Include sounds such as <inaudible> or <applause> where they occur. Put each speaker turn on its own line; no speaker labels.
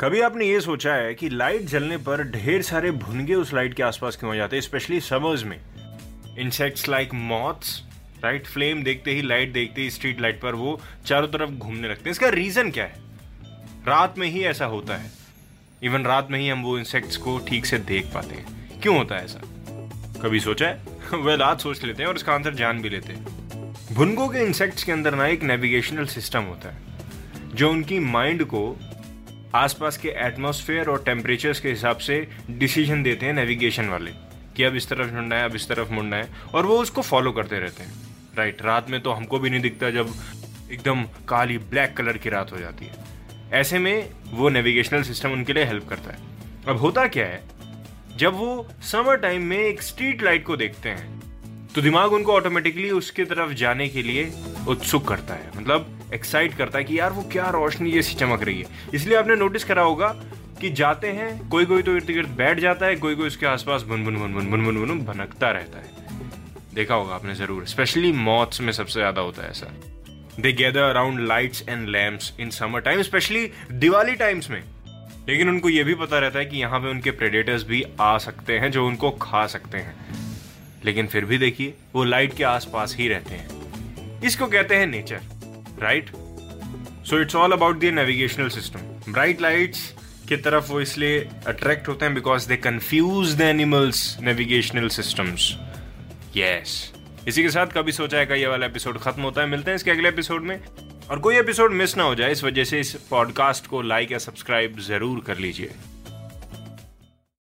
कभी आपने ये सोचा है कि लाइट जलने पर ढेर सारे भुनगे उस लाइट के आसपास क्यों हो जाते हैं स्पेशली समर्स में? Insects like moths right flame देखते ही लाइट देखते ही स्ट्रीट लाइट पर वो चारों तरफ़ घूमने लगते हैं। इसका रीजन क्या है? रात में ही ऐसा होता है। इवन रात में ही हम वो इंसेक्ट्स को ठीक से देख पाते हैं। क्यों होता है ऐसा? कभी सोचा है? <laughs> वेल आज सोच लेते हैं और इसका आंसर जान भी लेते हैं। भुनगों के इंसेक्ट्स के अंदर ना एक नेविगेशनल सिस्टम होता है, जो उनकी माइंड को आसपास के एटमॉस्फेयर और टेम्परेचर्स के हिसाब से डिसीज़न देते हैं नेविगेशन वाले, कि अब इस तरफ़ मुड़ना है, अब इस तरफ़ मुड़ना है, और वो उसको फॉलो करते रहते हैं। राइट रात में तो हमको भी नहीं दिखता जब एकदम काली ब्लैक कलर की रात हो जाती है। ऐसे में वो नेविगेशनल सिस्टम उनके लिए हेल्प करता है। अब होता क्या है? जब वो समर टाइम में एक स्ट्रीट लाइट को देखते हैं तो दिमाग उनको ऑटोमेटिकली उसकी तरफ़ जाने के लिए उत्सुक करता है। मतलब एक्साइट करता है कि यार वो क्या रोशनी जैसी चमक रही है। इसलिए आपने नोटिस करा होगा कि जाते हैं कोई कोई तो इर्द गिर्द बैठ जाता है कोई कोई उसके आसपास भुन भुन भुन भुन भुन भुन भुन भनकता रहता है। देखा होगा आपने ज़रूर स्पेशली मॉथ्स में सबसे ज़्यादा होता है ऐसा। They gather around lights and lamps in summer time specially Diwali times में। लेकिन उनको यह भी पता रहता है कि यहाँ पे उनके प्रेडेटर्स भी आ सकते हैं, जो उनको खा सकते हैं। लेकिन फिर भी देखिए, वो लाइट के आसपास ही रहते हैं। इसको कहते हैं nature right so it's all about the navigational system bright lights की तरफ़ वो इसलिए अट्रैक्ट होते हैं because they confuse the animals navigational systems yes इसी के साथ कभी सोचा है का ये वाला एपिसोड खत्म होता है? मिलते हैं इसके अगले एपिसोड में। और कोई एपिसोड मिस ना हो जाए, इस वजह से इस पॉडकास्ट को लाइक या सब्सक्राइब ज़रूर कर लीजिए।